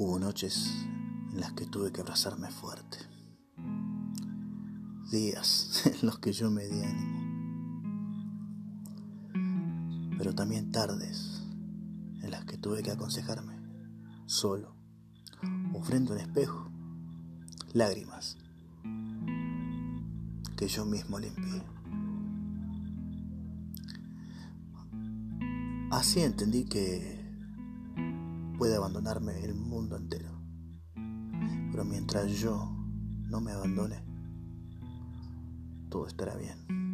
Hubo noches en las que tuve que abrazarme fuerte. Días en los que yo me di ánimo. Pero también tardes en las que tuve que aconsejarme, solo o frente un espejo. Lágrimas que yo mismo limpié. Así entendí que puede abandonarme el mundo. Pero mientras yo no me abandone, todo estará bien.